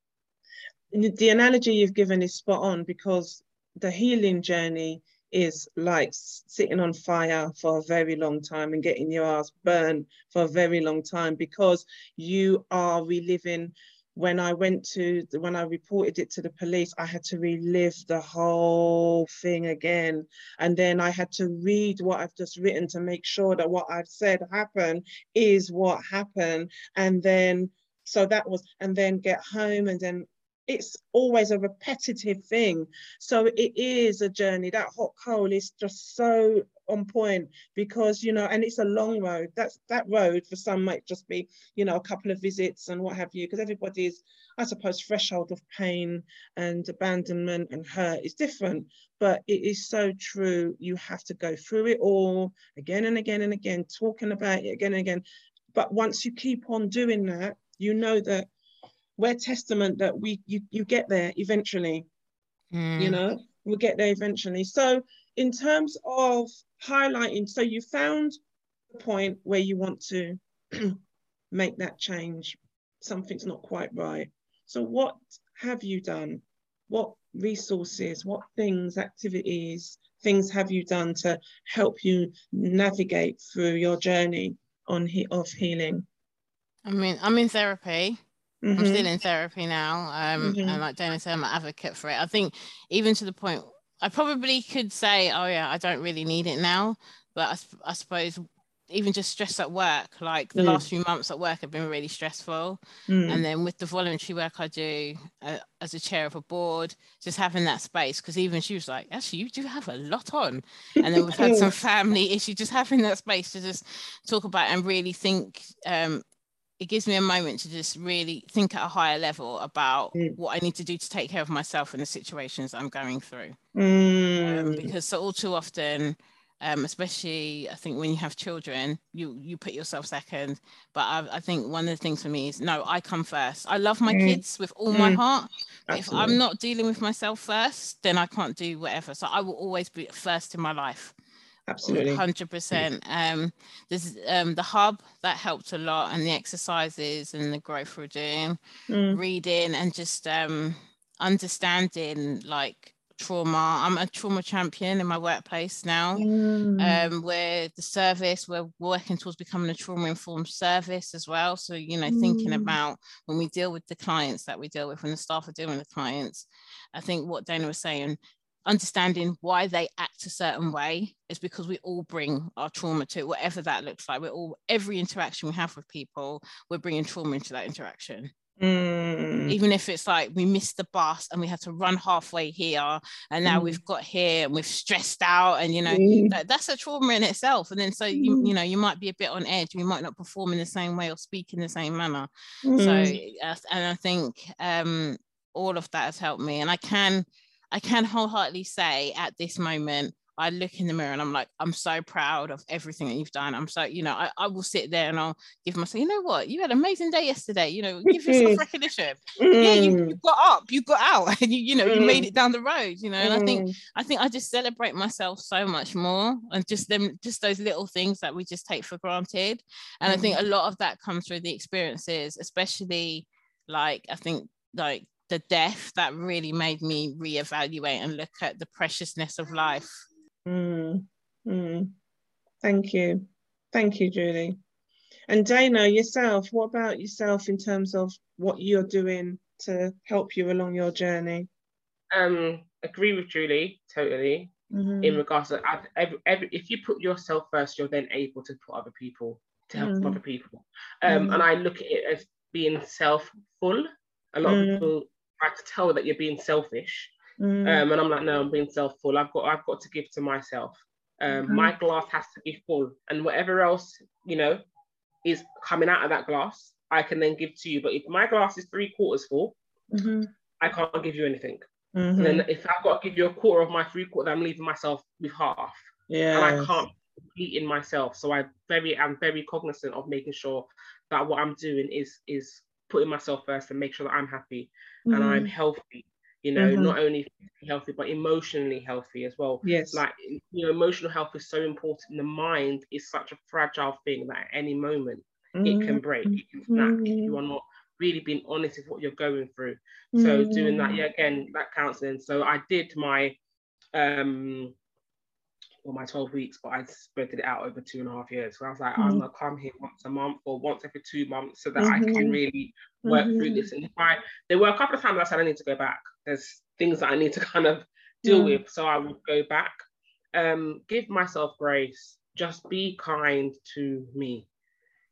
the analogy you've given is spot on because the healing journey is like sitting on fire for a very long time and getting your ass burned for a very long time because you are reliving when I went to when I reported it to the police, I had to relive the whole thing again. And then I had to read what I've just written to make sure that what I've said happened is what happened. And then so that was, and then get home and then it's always a repetitive thing. So it is a journey. That hot coal is just so on point because you know, and it's a long road. That's that road for some might just be you know a couple of visits and what have you, because everybody's I suppose threshold of pain and abandonment and hurt is different. But it is so true. You have to go through it all again and again and again, talking about it again and again. But once you keep on doing that, you know that we're testament that we you, you get there eventually mm. you know? We'll get there eventually. So in terms of highlighting so you found the point where you want to [clears throat] make that change. Something's not quite right. So what have you done? What resources what things activities things have you done to help you navigate through your journey on he- of healing? I mean i'm in therapy Mm-hmm. I'm still in therapy now. Um, mm-hmm. and like Dayna said, I'm an advocate for it. I think even to the point, I probably could say, oh yeah, I don't really need it now. But I, I suppose even just stress at work. Like the mm. last few months at work have been really stressful. Mm. And then with the voluntary work I do uh, as a chair of a board, just having that space. Because even she was like, actually, you do have a lot on. And then we've had [laughs] some family issues, just having that space to just talk about and really think. Um, it gives me a moment to just really think at a higher level about mm. what I need to do to take care of myself in the situations I'm going through. Mm. Um, because so all too often, um, especially I think when you have children, you you put yourself second. But I, I, think one of the things for me is no, I come first. I love my mm. kids with all mm. my heart. If I'm not dealing with myself first, then I can't do whatever. So I will always be first in my life. Absolutely, hundred percent. Um, there's um the hub that helped a lot, and the exercises and the growth we're doing, mm. reading, and just um understanding like trauma. I'm a trauma champion in my workplace now, mm. um, where the service, we're working towards becoming a trauma informed service as well. So, you know, mm. thinking about when we deal with the clients that we deal with, when the staff are dealing with clients, I think what Dayna was saying, understanding why they act a certain way is because we all bring our trauma to it, whatever that looks like. We're all, every interaction we have with people, we're bringing trauma into that interaction. Mm. Even if it's like we missed the bus and we had to run halfway here, and now mm. we've got here and we've stressed out, and you know mm. that, that's a trauma in itself. And then so you mm. you know you might be a bit on edge, you might not perform in the same way or speak in the same manner. So mm. and I think um, all of that has helped me, and I can I can wholeheartedly say at this moment I look in the mirror and I'm like, I'm so proud of everything that you've done. I'm so, you know, I, I will sit there and I'll give myself, you know what, you had an amazing day yesterday, you know, [laughs] give yourself recognition. Mm. Yeah, you, you, got up, you got out, [laughs] and you, you know, mm. you made mm. it down the road, you know. And mm. I think mm. I think I just celebrate myself so much more and just them, just those little things that we just take for granted. And I think a lot of that comes through the experiences, especially like I think like the death that really made me reevaluate and look at the preciousness of life Mm, mm. Thank you. Thank you, Julie. And Dayna, yourself, what about yourself in terms of what you're doing to help you along your journey? Um, agree with Julie totally. Mm-hmm. In regards to every, every, if you put yourself first, you're then able to put other people to help mm-hmm. other people. Um, mm-hmm. and I look at it as being self-full. A lot of mm. people try to tell that you're being selfish, Mm. Um, and I'm like, no, I'm being self-full. I've got I've got to give to myself. Um, mm-hmm. My glass has to be full, and whatever else you know is coming out of that glass, I can then give to you. But if my glass is three quarters full, mm-hmm. I can't give you anything. Mm-hmm. And then if I've got to give you a quarter of my three quarter, I'm leaving myself with half. Yeah, and I can't complete in myself. So I very I'm very cognizant of making sure that what I'm doing is is putting myself first and make sure that I'm happy and I'm mm-hmm. healthy you know mm-hmm. not only healthy but emotionally healthy as well yes like you know emotional health is so important the mind is such a fragile thing that at any moment mm-hmm. it can break it can snap mm-hmm. if you are not really being honest with what you're going through so doing that mm-hmm. yeah again that counseling so i did my um well, my 12 weeks, but I spread it out over two and a half years. So I was like, mm-hmm. I'm gonna come here once a month or once every two months so that mm-hmm. I can mm-hmm. really work mm-hmm. through this. And if I there were a couple of times I said I need to go back. There's things that I need to [laughs] kind of deal mm. with. So I would go back. Um, give myself grace, just be kind to me.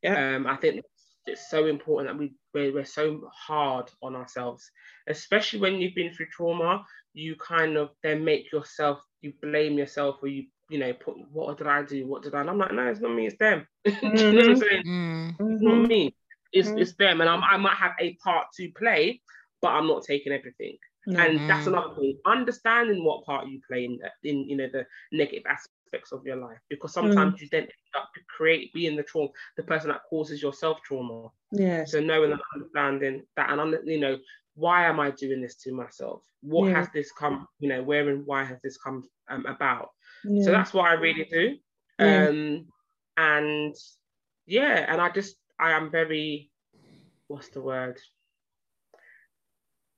Yeah. Um, I think it's so important that we we're, we're so hard on ourselves, especially when you've been through trauma. You kind of then make yourself you blame yourself or you you know, put what did I do? What did I? And I'm like, no, it's not me, it's them. [laughs] Mm-hmm. you know what I'm saying? Mm-hmm. It's not me. It's mm-hmm. it's them. And I'm, I might have a part to play, but I'm not taking everything. And that's another thing. Understanding what part you play in, in you know the negative aspects of your life, because sometimes mm. you then end up to create being the trauma, the person that causes yourself trauma. Yeah. So knowing and understanding that, and you know, why am I doing this to myself? What yeah. has this come? You know, where and why has this come um, about? Yeah. So that's what I really do. Yeah. Um, and yeah, and I just I am very what's the word?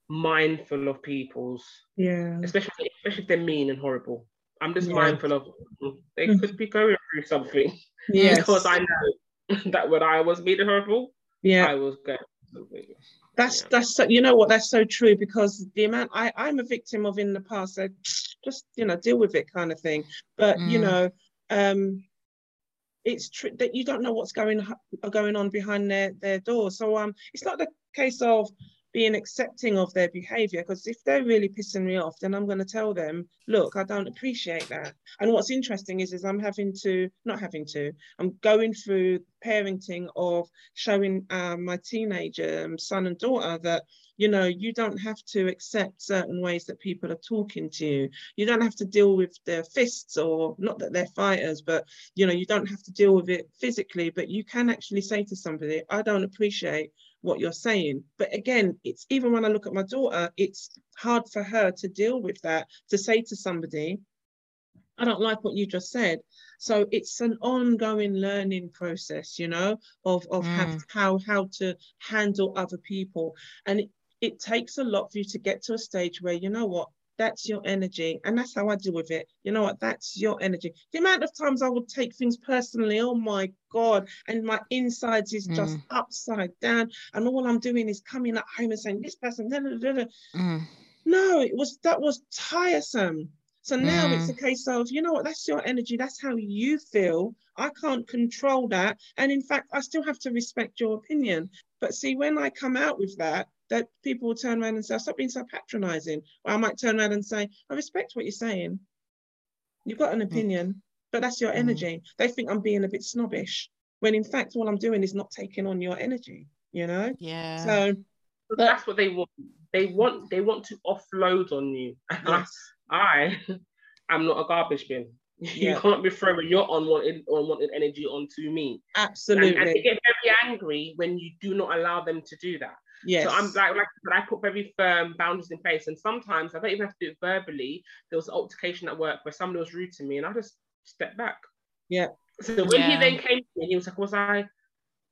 Mindful of people's yeah, especially especially if they're mean and horrible. I'm just yeah. mindful of they mm. could be going through something. [laughs] Yeah, because I know [laughs] that when I was mean and horrible, yeah, I was going. That's yeah. that's so, you know what that's so true because the amount I I'm a victim of in the past. So just you know deal with it kind of thing. But mm. you know, um, it's true that you don't know what's going going on behind their their door. So um, it's not the case of being accepting of their behavior because if they're really pissing me off then i'm going to tell them look i don't appreciate that. And what's interesting is is i'm having to not having to i'm going through parenting of showing um, my teenager um, son and daughter that you know you don't have to accept certain ways that people are talking to you. You don't have to deal with their fists or not that they're fighters but you know you don't have to deal with it physically but you can actually say to somebody i don't appreciate what you're saying. But again, it's even when I look at my daughter, it's hard for her to deal with that, to say to somebody, I don't like what you just said. So it's an ongoing learning process, you know, of, of mm. how, how how to handle other people. And it, it takes a lot for you to get to a stage where, you know what, that's your energy. And that's how I deal with it. You know what? That's your energy. The amount of times I would take things personally, oh my God. And my insides is just mm. upside down. And all I'm doing is coming at home and saying, this person, da, da, da, mm. no, it was that was tiresome. So now mm. it's a case of, you know what, that's your energy. That's how you feel. I can't control that. And in fact, I still have to respect your opinion. But see, when I come out with that, that people will turn around and say, stop being so patronizing. Or I might turn around and say, I respect what you're saying. You've got an mm. opinion, mm. but that's your mm. energy. They think I'm being a bit snobbish, when in fact, all I'm doing is not taking on your energy, you know? Yeah. So but, that's what they want. They want they want to offload on you. Yes. I am not a garbage bin. [laughs] Yeah. You can't be throwing your unwanted unwanted energy onto me. Absolutely. And, and they get very angry when you do not allow them to do that. Yes. So I'm like, like I put very firm boundaries in place. And sometimes I don't even have to do it verbally. There was an altercation at work where somebody was rude to me and I just stepped back. Yeah. So when yeah. he then came to me, he was like, Was I,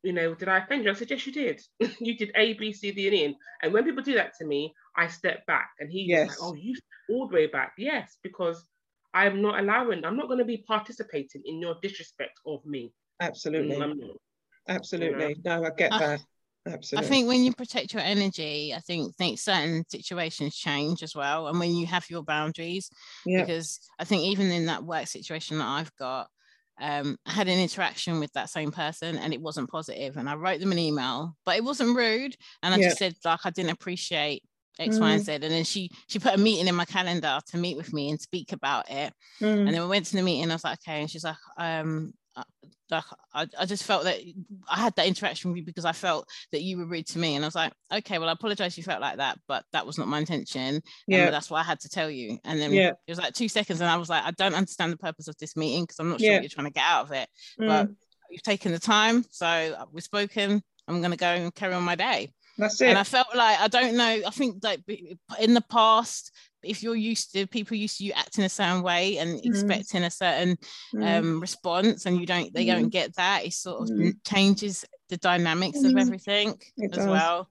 you know, did I offend you? I said, Yes, you did. [laughs] you did A, B, C, D, and E. And when people do that to me, I step back. And he yes. like, Oh, you all the way back. Yes, because I'm not allowing, I'm not going to be participating in your disrespect of me. Absolutely. Absolutely. No, I get that. Absolutely. I think when you protect your energy, I think think certain situations change as well. And when you have your boundaries, yeah. because I think even in that work situation that I've got, um, I had an interaction with that same person and it wasn't positive. And I wrote them an email, but it wasn't rude. And I yeah. just said like I didn't appreciate X, mm. Y, and mm. Z. And then she she put a meeting in my calendar to meet with me and speak about it. Mm. And then we went to the meeting. I was like, okay. And she's like, um, like I, I just felt that I had that interaction with you because I felt that you were rude to me, and I was like, okay, well, I apologize. You felt like that, but that was not my intention. Yeah, that's why I had to tell you. And then yeah. it was like two seconds, and I was like, I don't understand the purpose of this meeting because I'm not sure yeah. what you're trying to get out of it. Mm. But you've taken the time, so we've spoken. I'm gonna go and carry on my day. That's it. And I felt like I don't know. I think like in the past, if you're used to people used to you acting a certain way and mm. expecting a certain mm. um, response, and you don't, they mm. don't get that. It sort of mm. changes the dynamics of mm. everything it as does. well.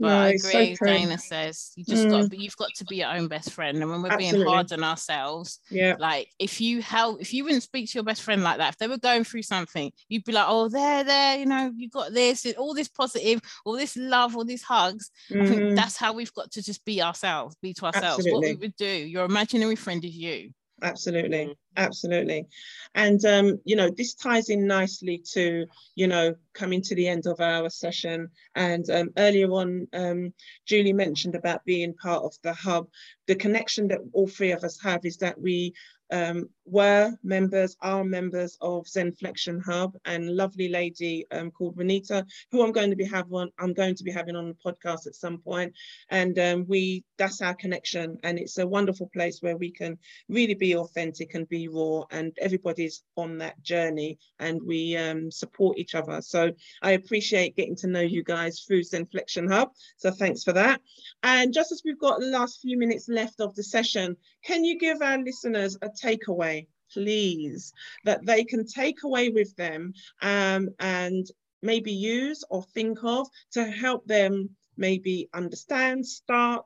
But no, I agree, so Dayna says you just mm. got, you've got to be your own best friend. And when we're Absolutely. being hard on ourselves, yeah, like if you help, if you wouldn't speak to your best friend like that, if they were going through something, you'd be like, oh, there, there, you know, you got this, all this positive, all this love, all these hugs. Mm-hmm. I think mm-hmm. that's how we've got to just be ourselves, be to ourselves. Absolutely. What we would do, your imaginary friend is you absolutely mm. Absolutely. And um you know this ties in nicely to you know coming to the end of our session. And um, earlier on um julie mentioned about being part of the hub. The connection that all three of us have is that we um, were members, are members of Zenflexion Hub, and lovely lady um, called Renita, who I'm going to be having I'm going to be having on the podcast at some point. And um, we that's our connection, and it's a wonderful place where we can really be authentic and be raw, and everybody's on that journey, and we um, support each other. So I appreciate getting to know you guys through Zenflexion Hub. So thanks for that. And just as we've got the last few minutes left of the session, can you give our listeners a takeaway, please, that they can take away with them um, and maybe use or think of to help them maybe understand, start,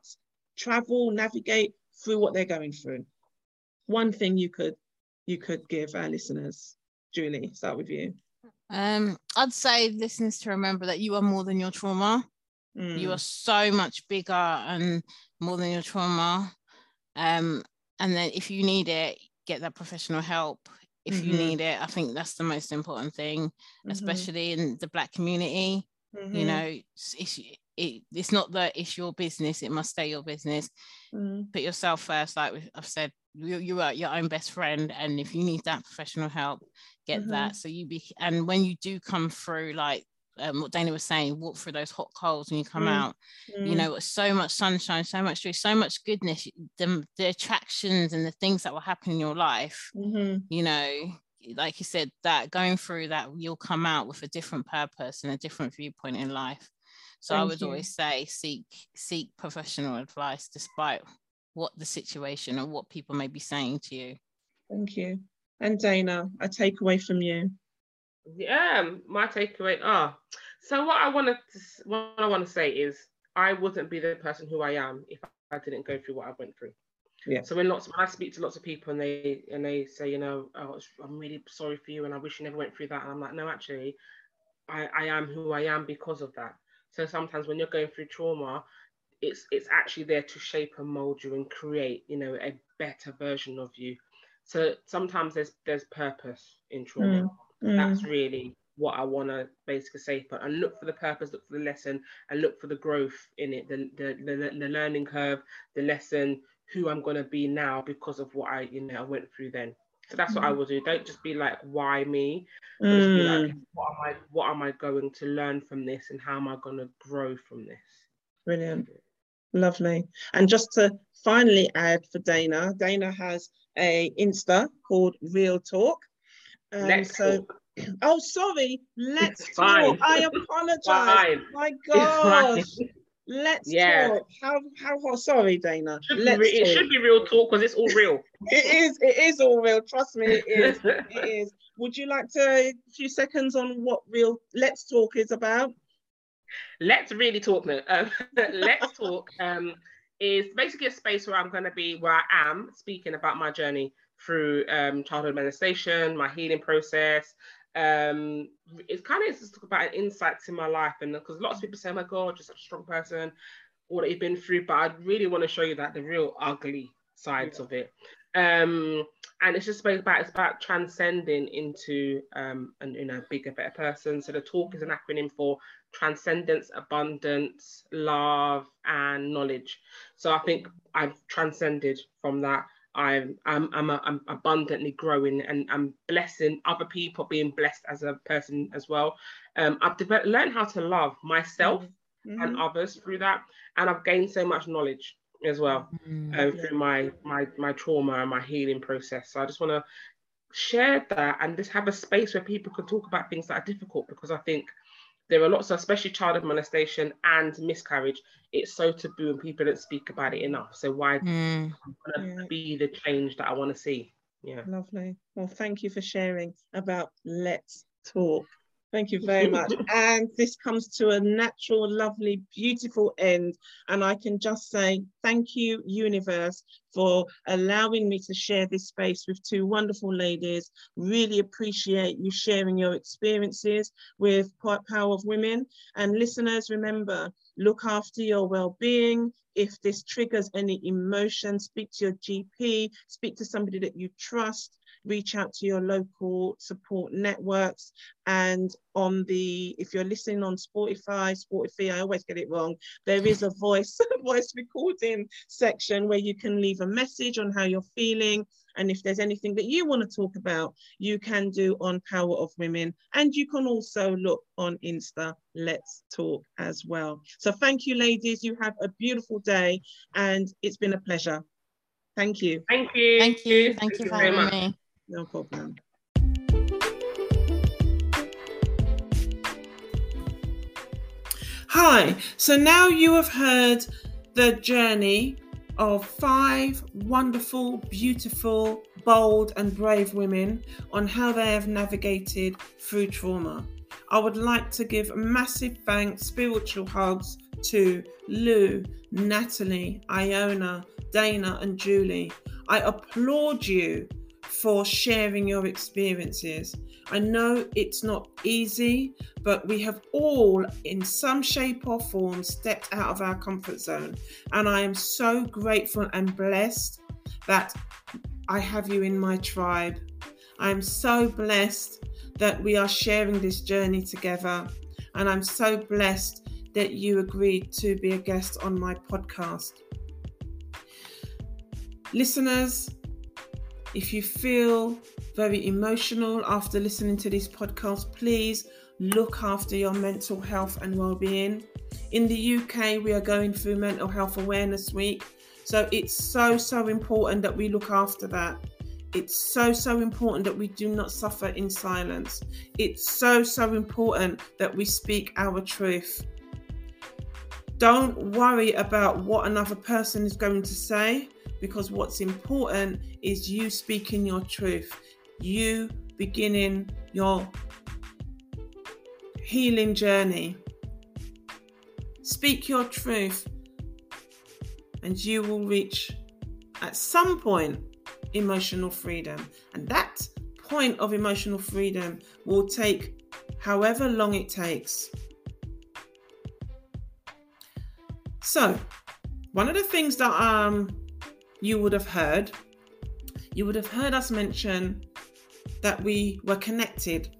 travel, navigate through what they're going through? One thing you could you could give our listeners. Julie, start with you. Um, I'd say listeners to remember that you are more than your trauma. Mm. You are so much bigger and more than your trauma. Um, and then if you need it, get that professional help. if mm-hmm. you need it. I think that's the most important thing, mm-hmm. especially in the black community. Mm-hmm. You know, it's, it's, it, it's not that it's your business, it must stay your business. Mm. Put yourself first, like I've said, you, you are your own best friend. And if you need that professional help, get mm-hmm. that. So you be, and when you do come through, like um, what Dayna was saying, walk through those hot coals when you come mm. out. Mm. You know, so much sunshine, so much joy, so much goodness. The, the attractions and the things that will happen in your life. Mm-hmm. You know, like you said, that going through that, you'll come out with a different purpose and a different viewpoint in life. So Thank I would you. always say, seek seek professional advice, despite what the situation or what people may be saying to you. Thank you. And Dayna, a takeaway from you. Yeah, my takeaway. Ah, oh, so what I want to what I want to say is I wouldn't be the person who I am if I didn't go through what I went through. Yeah. So when lots, when I speak to lots of people and they and they say, you know, oh, I'm really sorry for you and I wish you never went through that, and I'm like, no, actually, I I am who I am because of that. So sometimes when you're going through trauma, it's it's actually there to shape and mold you and create, you know, a better version of you. So sometimes there's there's purpose in trauma. Mm. Mm. That's really what I want to basically say. But and look for the purpose, look for the lesson, and look for the growth in it, the the the, the learning curve, the lesson, who I'm gonna be now because of what I you know I went through then. So that's mm. what I mm. will do. Don't just be like, why me? Mm. Like, what am I what am I going to learn from this and how am I gonna grow from this? Brilliant. Lovely. And just to finally add for Dayna, Dayna has a Insta called Real Talk. Um, Let's so, talk. [clears throat] Oh, sorry. Let's talk. I apologize. My gosh. Let's yeah. talk. How how sorry, Dayna. Let's re- it should be real talk because it's all real. [laughs] it is. It is all real. Trust me, it is. [laughs] it is. Would you like to a few seconds on what real Let's Talk is about? Let's really talk now. [laughs] Um, let's talk um, is basically a space where I'm going to be where I am speaking about my journey through um, childhood molestation, my healing process, um, it's kind of just talk about insights in my life, and because lots of people say, oh "My God, you're such a strong person," all that you've been through, but I really want to show you that the real ugly sides yeah. of it. Um, and it's just about it's about transcending into um, and you know bigger, better person. So the talk is an acronym for transcendence, abundance, love, and knowledge. So I think I've transcended from that I'm I'm I'm, a, I'm abundantly growing and I'm blessing other people, being blessed as a person as well. Um, I've developed, learned how to love myself mm-hmm. and others through that, and I've gained so much knowledge as well mm-hmm. um, through my my my trauma and my healing process. So I just want to share that and just have a space where people can talk about things that are difficult because I think there are lots of, especially child molestation and miscarriage. It's so taboo and people don't speak about it enough. So why mm. yeah. be the change that I want to see? Yeah. Lovely. Well, thank you for sharing about Let's Talk. Thank you very much. [laughs] and this comes to a natural, lovely, beautiful end. And I can just say thank you, universe, for allowing me to share this space with two wonderful ladies. Really appreciate you sharing your experiences with Power of Women. And listeners, remember, look after your well-being. If this triggers any emotion, speak to your GP, speak to somebody that you trust reach out to your local support networks. And on the, if you're listening on Spotify, Spotify, I always get it wrong, there is a voice, [laughs] voice recording section where you can leave a message on how you're feeling. And if there's anything that you want to talk about, you can do on Power of Women. And you can also look on Insta, Let's Talk as well. So thank you, ladies. You have a beautiful day and it's been a pleasure. Thank you. Thank you. Thank you. Thank, thank you for having me. No problem. Hi, so now you have heard the journey of five wonderful, beautiful, bold, and brave women on how they have navigated through trauma. I would like to give massive thanks, spiritual hugs to Lou, Natalie, Iona, Dayna, and Julie. I applaud you for sharing your experiences. I know it's not easy, but we have all, in some shape or form, stepped out of our comfort zone. And I am so grateful and blessed that I have you in my tribe. I'm so blessed that we are sharing this journey together. And I'm so blessed that you agreed to be a guest on my podcast. Listeners, if you feel very emotional after listening to this podcast, please look after your mental health and well-being. In the UK, we are going through Mental Health Awareness Week, so it's so so important that we look after that. It's so so important that we do not suffer in silence. It's so so important that we speak our truth. Don't worry about what another person is going to say because what's important is you speaking your truth, you beginning your healing journey. Speak your truth, and you will reach at some point emotional freedom. And that point of emotional freedom will take however long it takes. So, one of the things that um you would have heard, you would have heard us mention that we were connected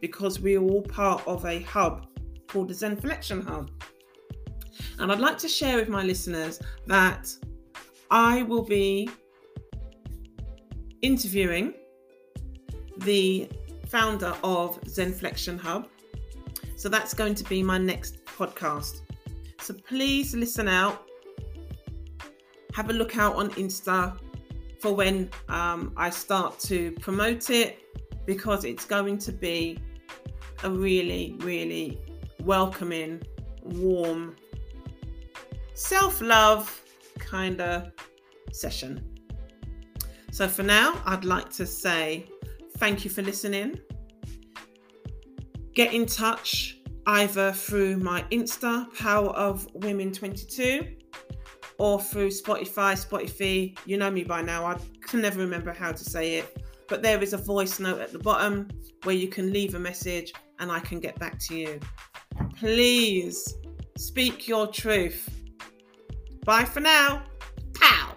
because we are all part of a hub called the Zenflexion Hub. And I'd like to share with my listeners that I will be interviewing the founder of Zenflexion Hub. So that's going to be my next podcast. So please listen out. Have a look out on Insta for when um, I start to promote it because it's going to be a really, really welcoming, warm, self love kind of session. So for now, I'd like to say thank you for listening. Get in touch either through my Insta, Power of Women 22, or through Spotify, Spotify. You know me by now, I can never remember how to say it. But there is a voice note at the bottom where you can leave a message and I can get back to you. Please speak your truth. Bye for now. Pow.